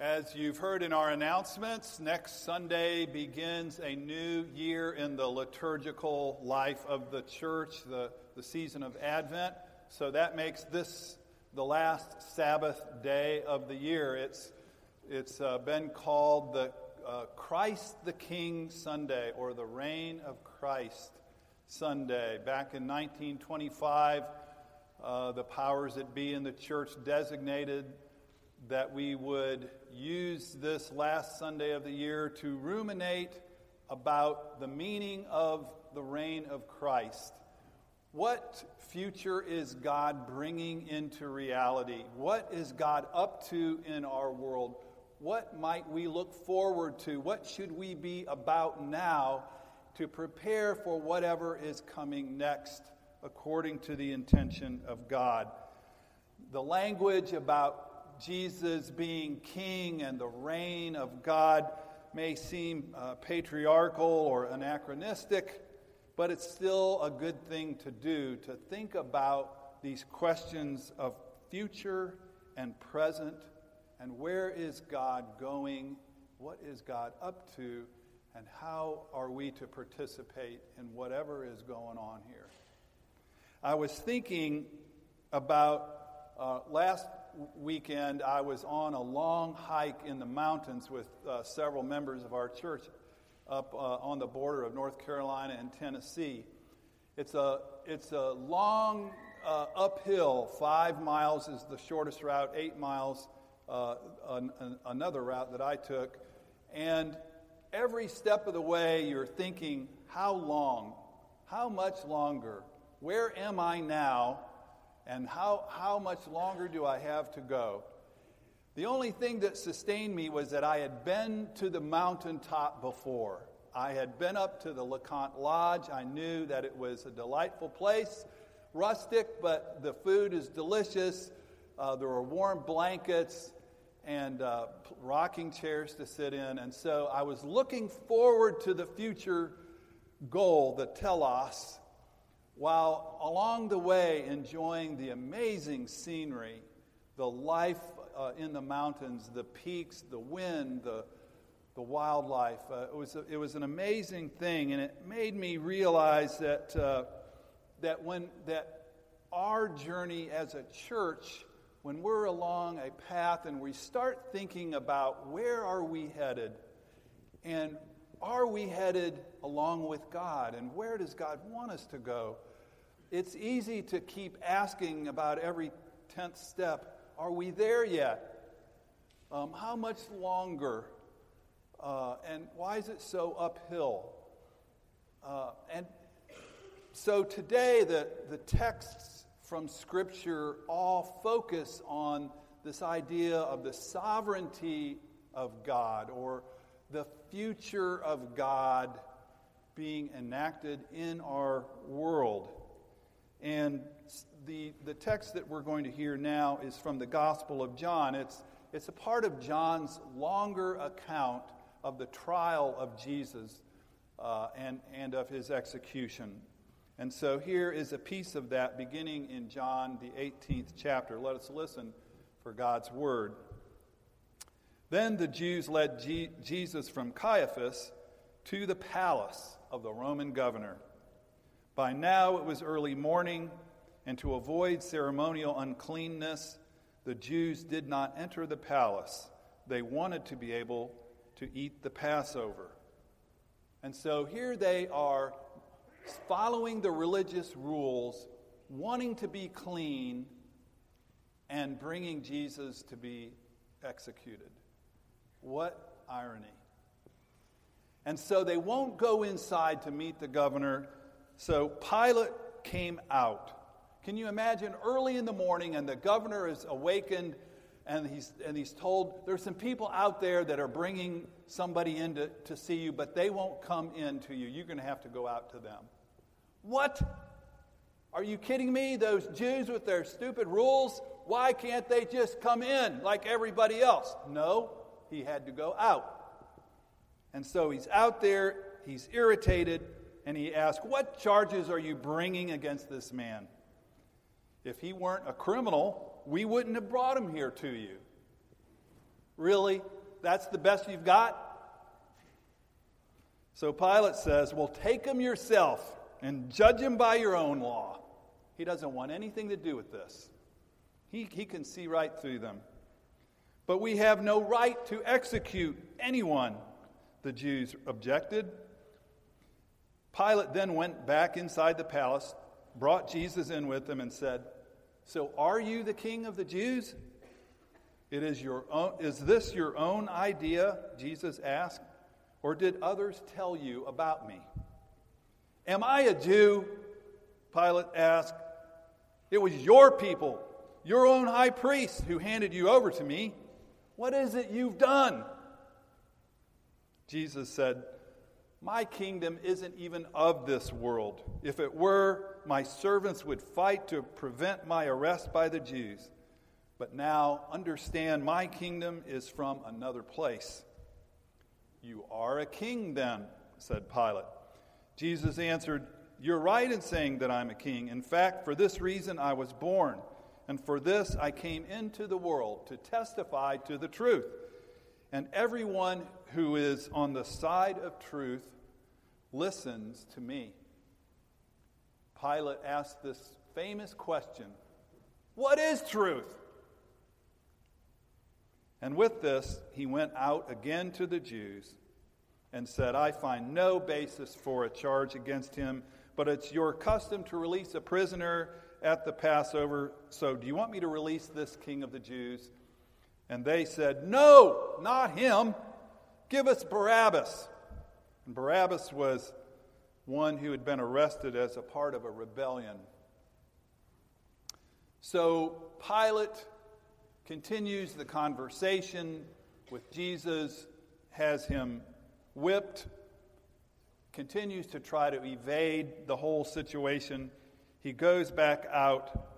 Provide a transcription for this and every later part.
As you've heard in our announcements, next Sunday begins a new year in the liturgical life of the church, the, the season of Advent. So that makes this the last Sabbath day of the year. It's, it's uh, been called the uh, Christ the King Sunday or the Reign of Christ Sunday. Back in 1925, uh, the powers that be in the church designated that we would use this last Sunday of the year to ruminate about the meaning of the reign of Christ. What future is God bringing into reality? What is God up to in our world? What might we look forward to? What should we be about now to prepare for whatever is coming next according to the intention of God? The language about Jesus being king and the reign of God may seem uh, patriarchal or anachronistic, but it's still a good thing to do to think about these questions of future and present and where is God going, what is God up to, and how are we to participate in whatever is going on here. I was thinking about uh, last weekend, I was on a long hike in the mountains with uh, several members of our church up uh, on the border of North Carolina and Tennessee. It's a, it's a long uh, uphill, five miles is the shortest route, eight miles, uh, an, an, another route that I took. And every step of the way, you're thinking, how long? How much longer? Where am I now? And how, how much longer do I have to go? The only thing that sustained me was that I had been to the mountaintop before. I had been up to the LeConte Lodge. I knew that it was a delightful place, rustic, but the food is delicious. Uh, there were warm blankets and uh, rocking chairs to sit in. And so I was looking forward to the future goal, the telos, while along the way enjoying the amazing scenery, the life uh, in the mountains, the peaks, the wind, the, the wildlife. Uh, it, was a, it was an amazing thing, and it made me realize that, uh, that, when, that our journey as a church, when we're along a path and we start thinking about where are we headed, and are we headed along with God, and where does God want us to go? It's easy to keep asking about every 10th step are we there yet? Um, how much longer? Uh, and why is it so uphill? Uh, and so today, the, the texts from Scripture all focus on this idea of the sovereignty of God or the future of God being enacted in our world. And the, the text that we're going to hear now is from the Gospel of John. It's, it's a part of John's longer account of the trial of Jesus uh, and, and of his execution. And so here is a piece of that beginning in John, the 18th chapter. Let us listen for God's word. Then the Jews led G- Jesus from Caiaphas to the palace of the Roman governor. By now it was early morning, and to avoid ceremonial uncleanness, the Jews did not enter the palace. They wanted to be able to eat the Passover. And so here they are following the religious rules, wanting to be clean, and bringing Jesus to be executed. What irony. And so they won't go inside to meet the governor so Pilate came out. Can you imagine early in the morning and the governor is awakened and he's, and he's told there's some people out there that are bringing somebody in to, to see you, but they won't come in to you. You're going to have to go out to them. What? Are you kidding me? Those Jews with their stupid rules, why can't they just come in like everybody else? No, he had to go out. And so he's out there, he's irritated, and he asked, What charges are you bringing against this man? If he weren't a criminal, we wouldn't have brought him here to you. Really? That's the best you've got? So Pilate says, Well, take him yourself and judge him by your own law. He doesn't want anything to do with this. He, he can see right through them. But we have no right to execute anyone, the Jews objected. Pilate then went back inside the palace, brought Jesus in with him, and said, So are you the king of the Jews? It is, your own, is this your own idea? Jesus asked. Or did others tell you about me? Am I a Jew? Pilate asked. It was your people, your own high priest, who handed you over to me. What is it you've done? Jesus said, My kingdom isn't even of this world. If it were, my servants would fight to prevent my arrest by the Jews. But now understand my kingdom is from another place. You are a king, then, said Pilate. Jesus answered, You're right in saying that I'm a king. In fact, for this reason I was born, and for this I came into the world to testify to the truth. And everyone who is on the side of truth listens to me. Pilate asked this famous question What is truth? And with this, he went out again to the Jews and said, I find no basis for a charge against him, but it's your custom to release a prisoner at the Passover. So do you want me to release this king of the Jews? And they said, No, not him. Give us Barabbas. And Barabbas was one who had been arrested as a part of a rebellion. So Pilate continues the conversation with Jesus, has him whipped, continues to try to evade the whole situation. He goes back out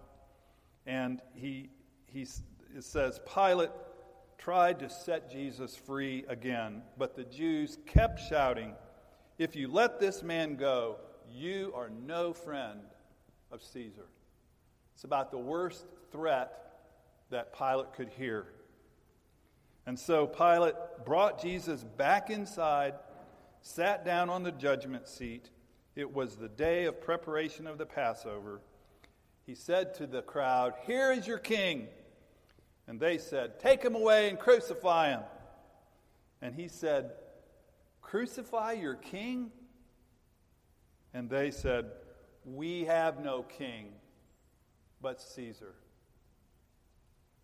and he, he says, Pilate tried to set Jesus free again, but the Jews kept shouting, If you let this man go, you are no friend of Caesar. It's about the worst threat that Pilate could hear. And so Pilate brought Jesus back inside, sat down on the judgment seat. It was the day of preparation of the Passover. He said to the crowd, Here is your king. And they said, Take him away and crucify him. And he said, Crucify your king? And they said, We have no king but Caesar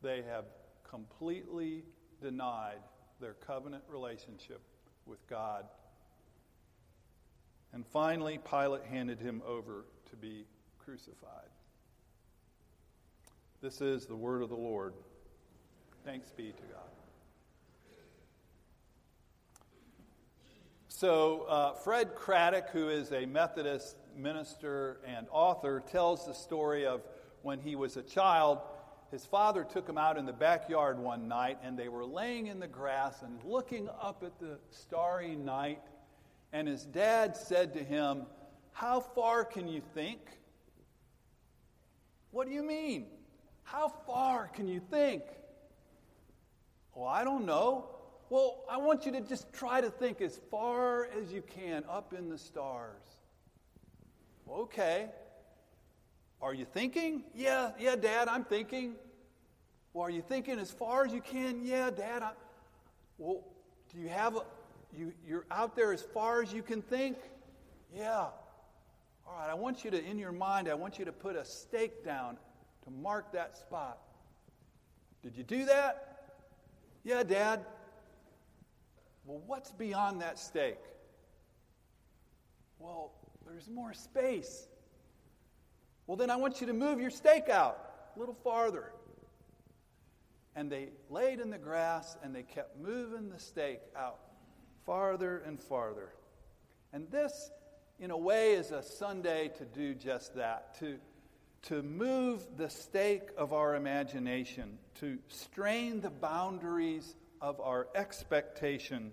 they have completely denied their covenant relationship with God. And finally, Pilate handed him over to be crucified. This is the word of the Lord. Thanks be to God. So, uh, Fred Craddock, who is a Methodist minister and author, tells the story of when he was a child his father took him out in the backyard one night, and they were laying in the grass and looking up at the starry night. And his dad said to him, How far can you think? What do you mean? How far can you think? Well, I don't know. Well, I want you to just try to think as far as you can up in the stars. Okay. Are you thinking? Yeah, yeah, Dad, I'm thinking. Well, are you thinking as far as you can? Yeah, Dad. I, well, do you have a, you, you're out there as far as you can think? Yeah. All right, I want you to, in your mind, I want you to put a stake down to mark that spot. Did you do that? Yeah, Dad. Well, what's beyond that stake? Well, there's more space. Well, then I want you to move your stake out a little farther. And they laid in the grass and they kept moving the stake out farther and farther. And this, in a way, is a Sunday to do just that to, to move the stake of our imagination, to strain the boundaries of our expectation,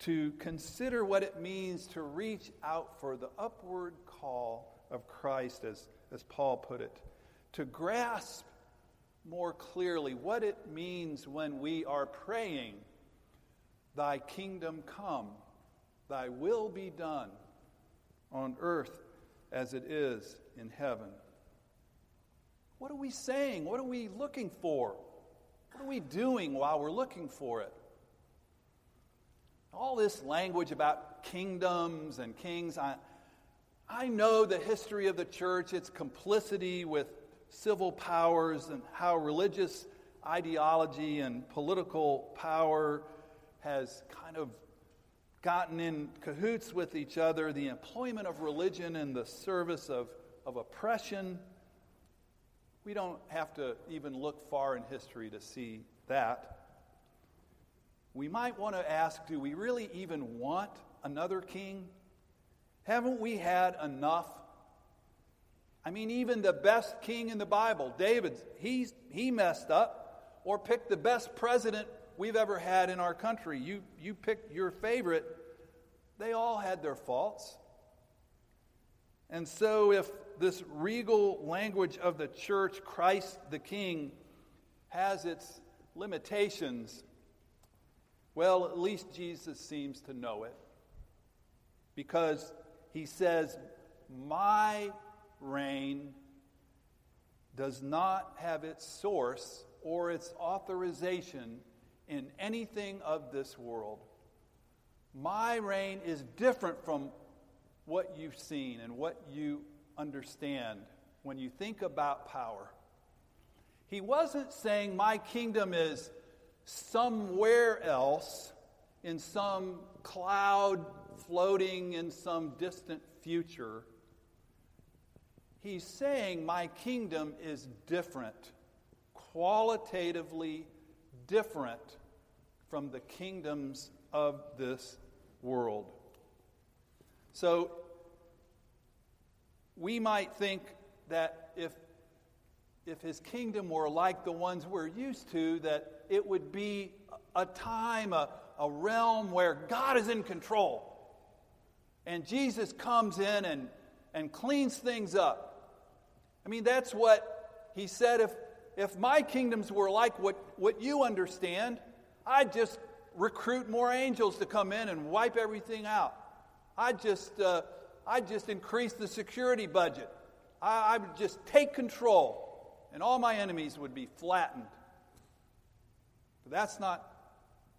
to consider what it means to reach out for the upward call of Christ, as as Paul put it, to grasp more clearly what it means when we are praying, Thy kingdom come, Thy will be done on earth as it is in heaven. What are we saying? What are we looking for? What are we doing while we're looking for it? All this language about kingdoms and kings, I, I know the history of the church, its complicity with civil powers, and how religious ideology and political power has kind of gotten in cahoots with each other, the employment of religion in the service of, of oppression. We don't have to even look far in history to see that. We might want to ask do we really even want another king? Haven't we had enough? I mean, even the best king in the Bible, David, he's, he messed up or picked the best president we've ever had in our country. You, you picked your favorite. They all had their faults. And so, if this regal language of the church, Christ the King, has its limitations, well, at least Jesus seems to know it. Because he says, My reign does not have its source or its authorization in anything of this world. My reign is different from what you've seen and what you understand when you think about power. He wasn't saying, My kingdom is somewhere else in some cloud floating in some distant future. He's saying, My kingdom is different, qualitatively different from the kingdoms of this world. So, we might think that if, if his kingdom were like the ones we're used to, that it would be a time, a, a realm where God is in control. And Jesus comes in and, and cleans things up. I mean, that's what he said. If, if my kingdoms were like what, what you understand, I'd just recruit more angels to come in and wipe everything out. I'd just, uh, I'd just increase the security budget. I, I would just take control, and all my enemies would be flattened. But that's not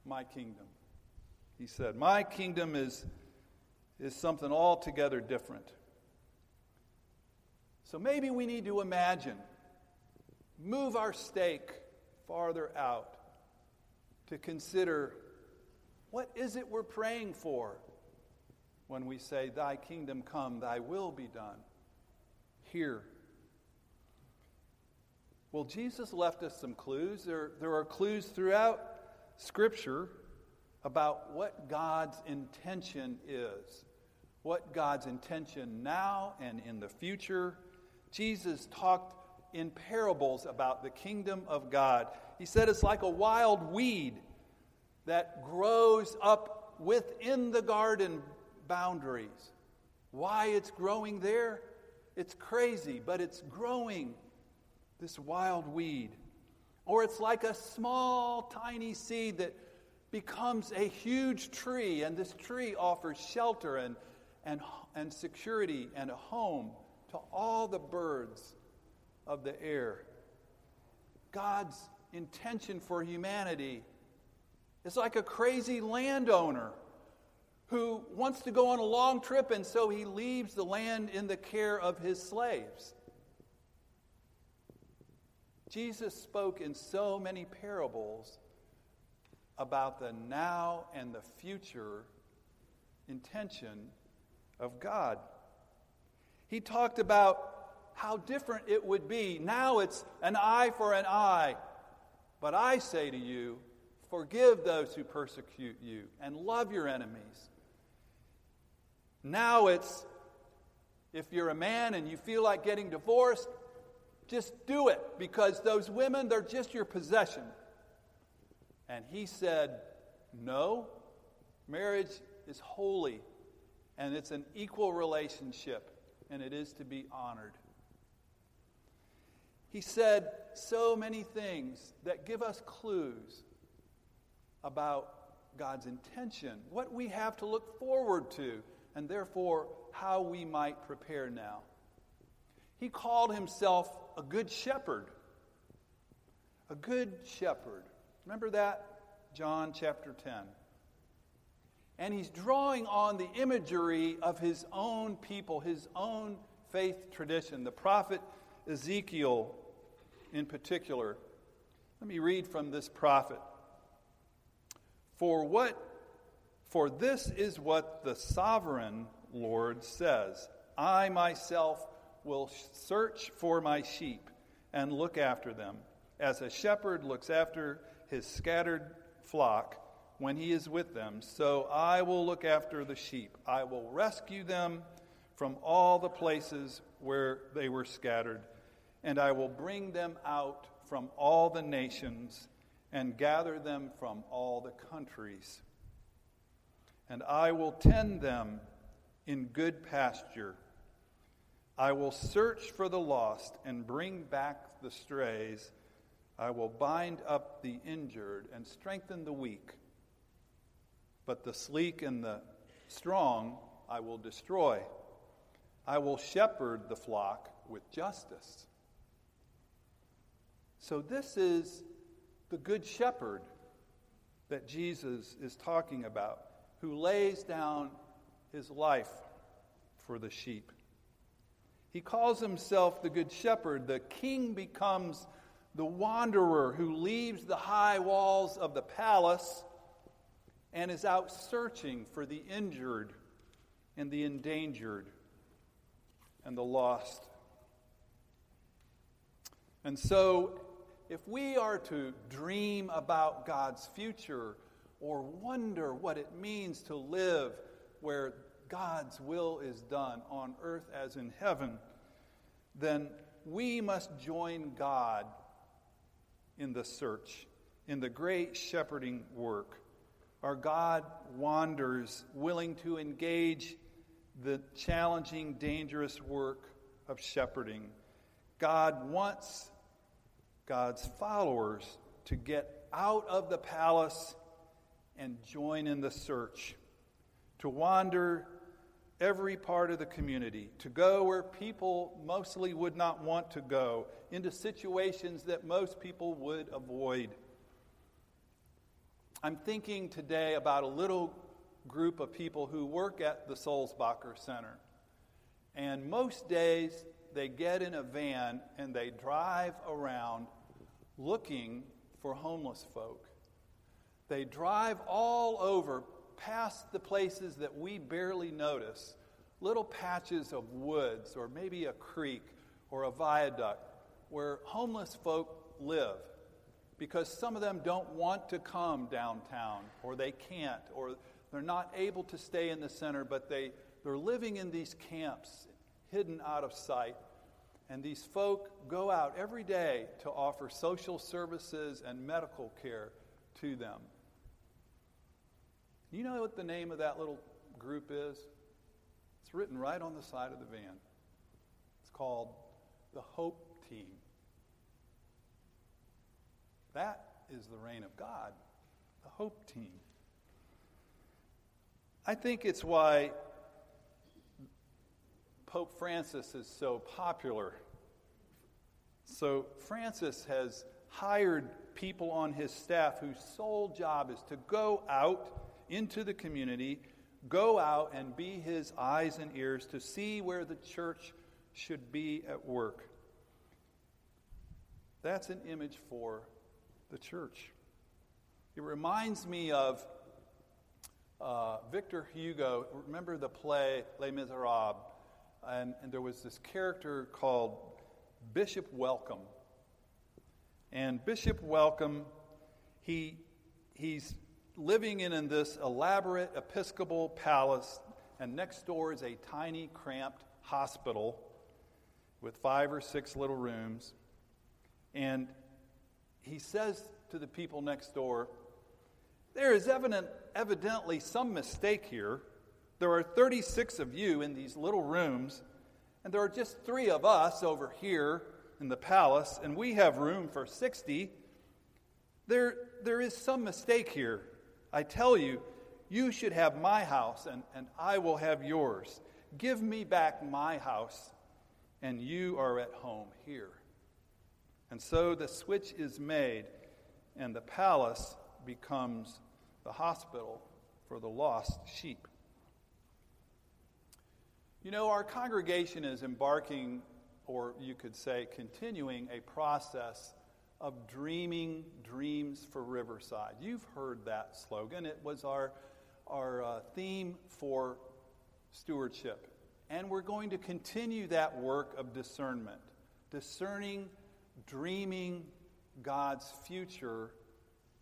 my kingdom. He said, My kingdom is, is something altogether different. So maybe we need to imagine, move our stake farther out to consider what is it we're praying for when we say, Thy kingdom come, Thy will be done here. Well, Jesus left us some clues. There, there are clues throughout Scripture about what God's intention is, what God's intention now and in the future. Jesus talked in parables about the kingdom of God. He said it's like a wild weed that grows up within the garden boundaries. Why it's growing there? It's crazy, but it's growing, this wild weed. Or it's like a small, tiny seed that becomes a huge tree, and this tree offers shelter and, and, and security and a home to all the birds of the air. God's intention for humanity is like a crazy landowner who wants to go on a long trip, and so he leaves the land in the care of his slaves. Jesus spoke in so many parables about the now and the future intention of God. He talked about how different it would be. Now it's an eye for an eye. But I say to you, forgive those who persecute you and love your enemies. Now it's if you're a man and you feel like getting divorced, just do it because those women, they're just your possession. And he said, No, marriage is holy and it's an equal relationship and it is to be honored. He said so many things that give us clues about God's intention, what we have to look forward to, and therefore how we might prepare now. He called himself a good shepherd. A good shepherd. Remember that? John chapter 10. And he's drawing on the imagery of his own people, his own faith tradition. The prophet Ezekiel, in particular. Let me read from this prophet. For what for this is what the sovereign Lord says I myself will search for my sheep and look after them, as a shepherd looks after his scattered flock when he is with them. So I will look after the sheep. I will rescue them from all the places where they were scattered, and I will bring them out from all the nations and gather them from all the countries. And I will tend them in good pasture. I will search for the lost and bring back the strays. I will bind up the injured and strengthen the weak. But the sleek and the strong I will destroy. I will shepherd the flock with justice. So, this is the Good Shepherd that Jesus is talking about, who lays down his life for the sheep. He calls himself the Good Shepherd. The king becomes the wanderer who leaves the high walls of the palace and is out searching for the injured and the endangered and the lost. And so, if we are to dream about God's future or wonder what it means to live where God's will is done on earth as in heaven, then we must join God in the search, in the great shepherding work. Our God wanders, willing to engage the challenging, dangerous work of shepherding. God wants God's followers to get out of the palace and join in the search, to wander every part of the community, to go where people mostly would not want to go, into situations that most people would avoid. I'm thinking today about a little group of people who work at the Sulzbacher Center. And most days they get in a van and they drive around looking for homeless folk. They drive all over past the places that we barely notice little patches of woods or maybe a creek or a viaduct where homeless folk live because some of them don't want to come downtown or they can't or they're not able to stay in the center, but they, they're living in these camps hidden out of sight. And these folk go out every day to offer social services and medical care to them. You know what the name of that little group is? It's written right on the side of the van. It's called the Hope Team. That is the reign of God, the hope team. I think it's why Pope Francis is so popular. So, Francis has hired people on his staff whose sole job is to go out into the community, go out and be his eyes and ears to see where the church should be at work. That's an image for the church. It reminds me of uh, Victor Hugo. Remember the play Les Miserables? And, and there was this character called Bishop Welcome. And Bishop Welcome, he, he's living in, in this elaborate Episcopal palace, and next door is a tiny, cramped hospital with five or six little rooms. And he says to the people next door, There is evident, evidently some mistake here. There are 36 of you in these little rooms, and there are just three of us over here in the palace, and we have room for 60, there, there is some mistake here. I tell you, you should have my house, and, and I will have yours. Give me back my house, and you are at home here. And so the switch is made, and the palace becomes the hospital for the lost sheep. You know, our congregation is embarking, or you could say, continuing a process of dreaming dreams for Riverside. You've heard that slogan. It was our, our uh, theme for stewardship. And we're going to continue that work of discernment, discerning, dreaming God's future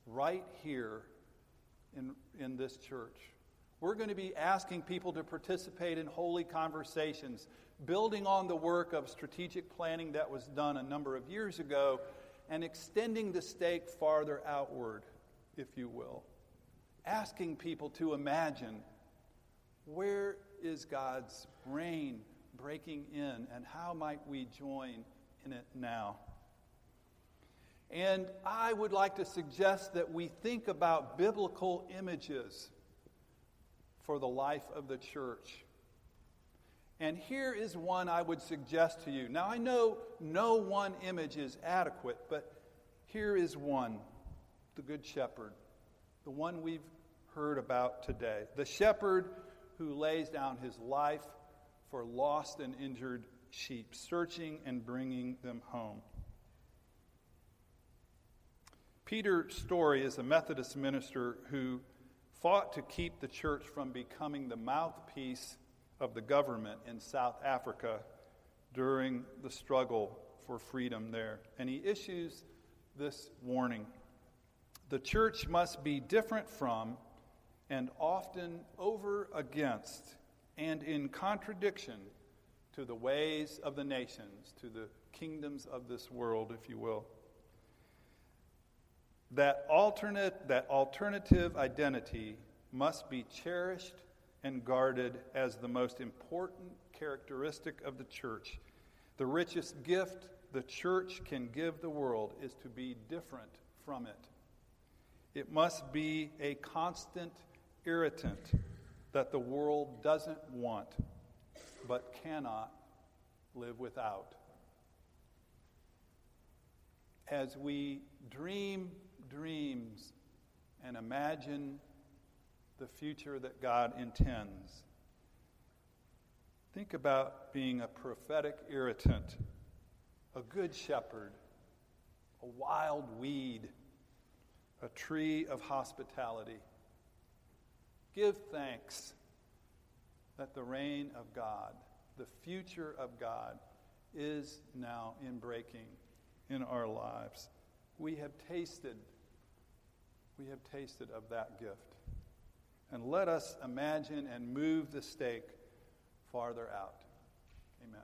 right here in, in this church. We're going to be asking people to participate in holy conversations, building on the work of strategic planning that was done a number of years ago, and extending the stake farther outward, if you will. Asking people to imagine where is God's reign breaking in, and how might we join in it now? And I would like to suggest that we think about biblical images for the life of the church. And here is one I would suggest to you. Now, I know no one image is adequate, but here is one the Good Shepherd, the one we've heard about today. The shepherd who lays down his life for lost and injured sheep, searching and bringing them home. Peter Storey is a Methodist minister who fought to keep the church from becoming the mouthpiece of the government in South Africa during the struggle for freedom there. And he issues? This warning. The church must be different from and often over against and in contradiction to the ways of the nations, to the kingdoms of this world, if you will. That alternate that alternative identity must be cherished and guarded as the most important characteristic of the church. The richest gift the church can give the world is to be different from it. It must be a constant irritant that the world doesn't want but cannot live without. As we dream dreams and imagine the future that God intends. Think about being a prophetic irritant, a good shepherd, a wild weed, a tree of hospitality. Give thanks that the reign of God, the future of God, is now in breaking in our lives. We have tasted we have tasted of that gift. And let us imagine and move the stake farther out. Amen.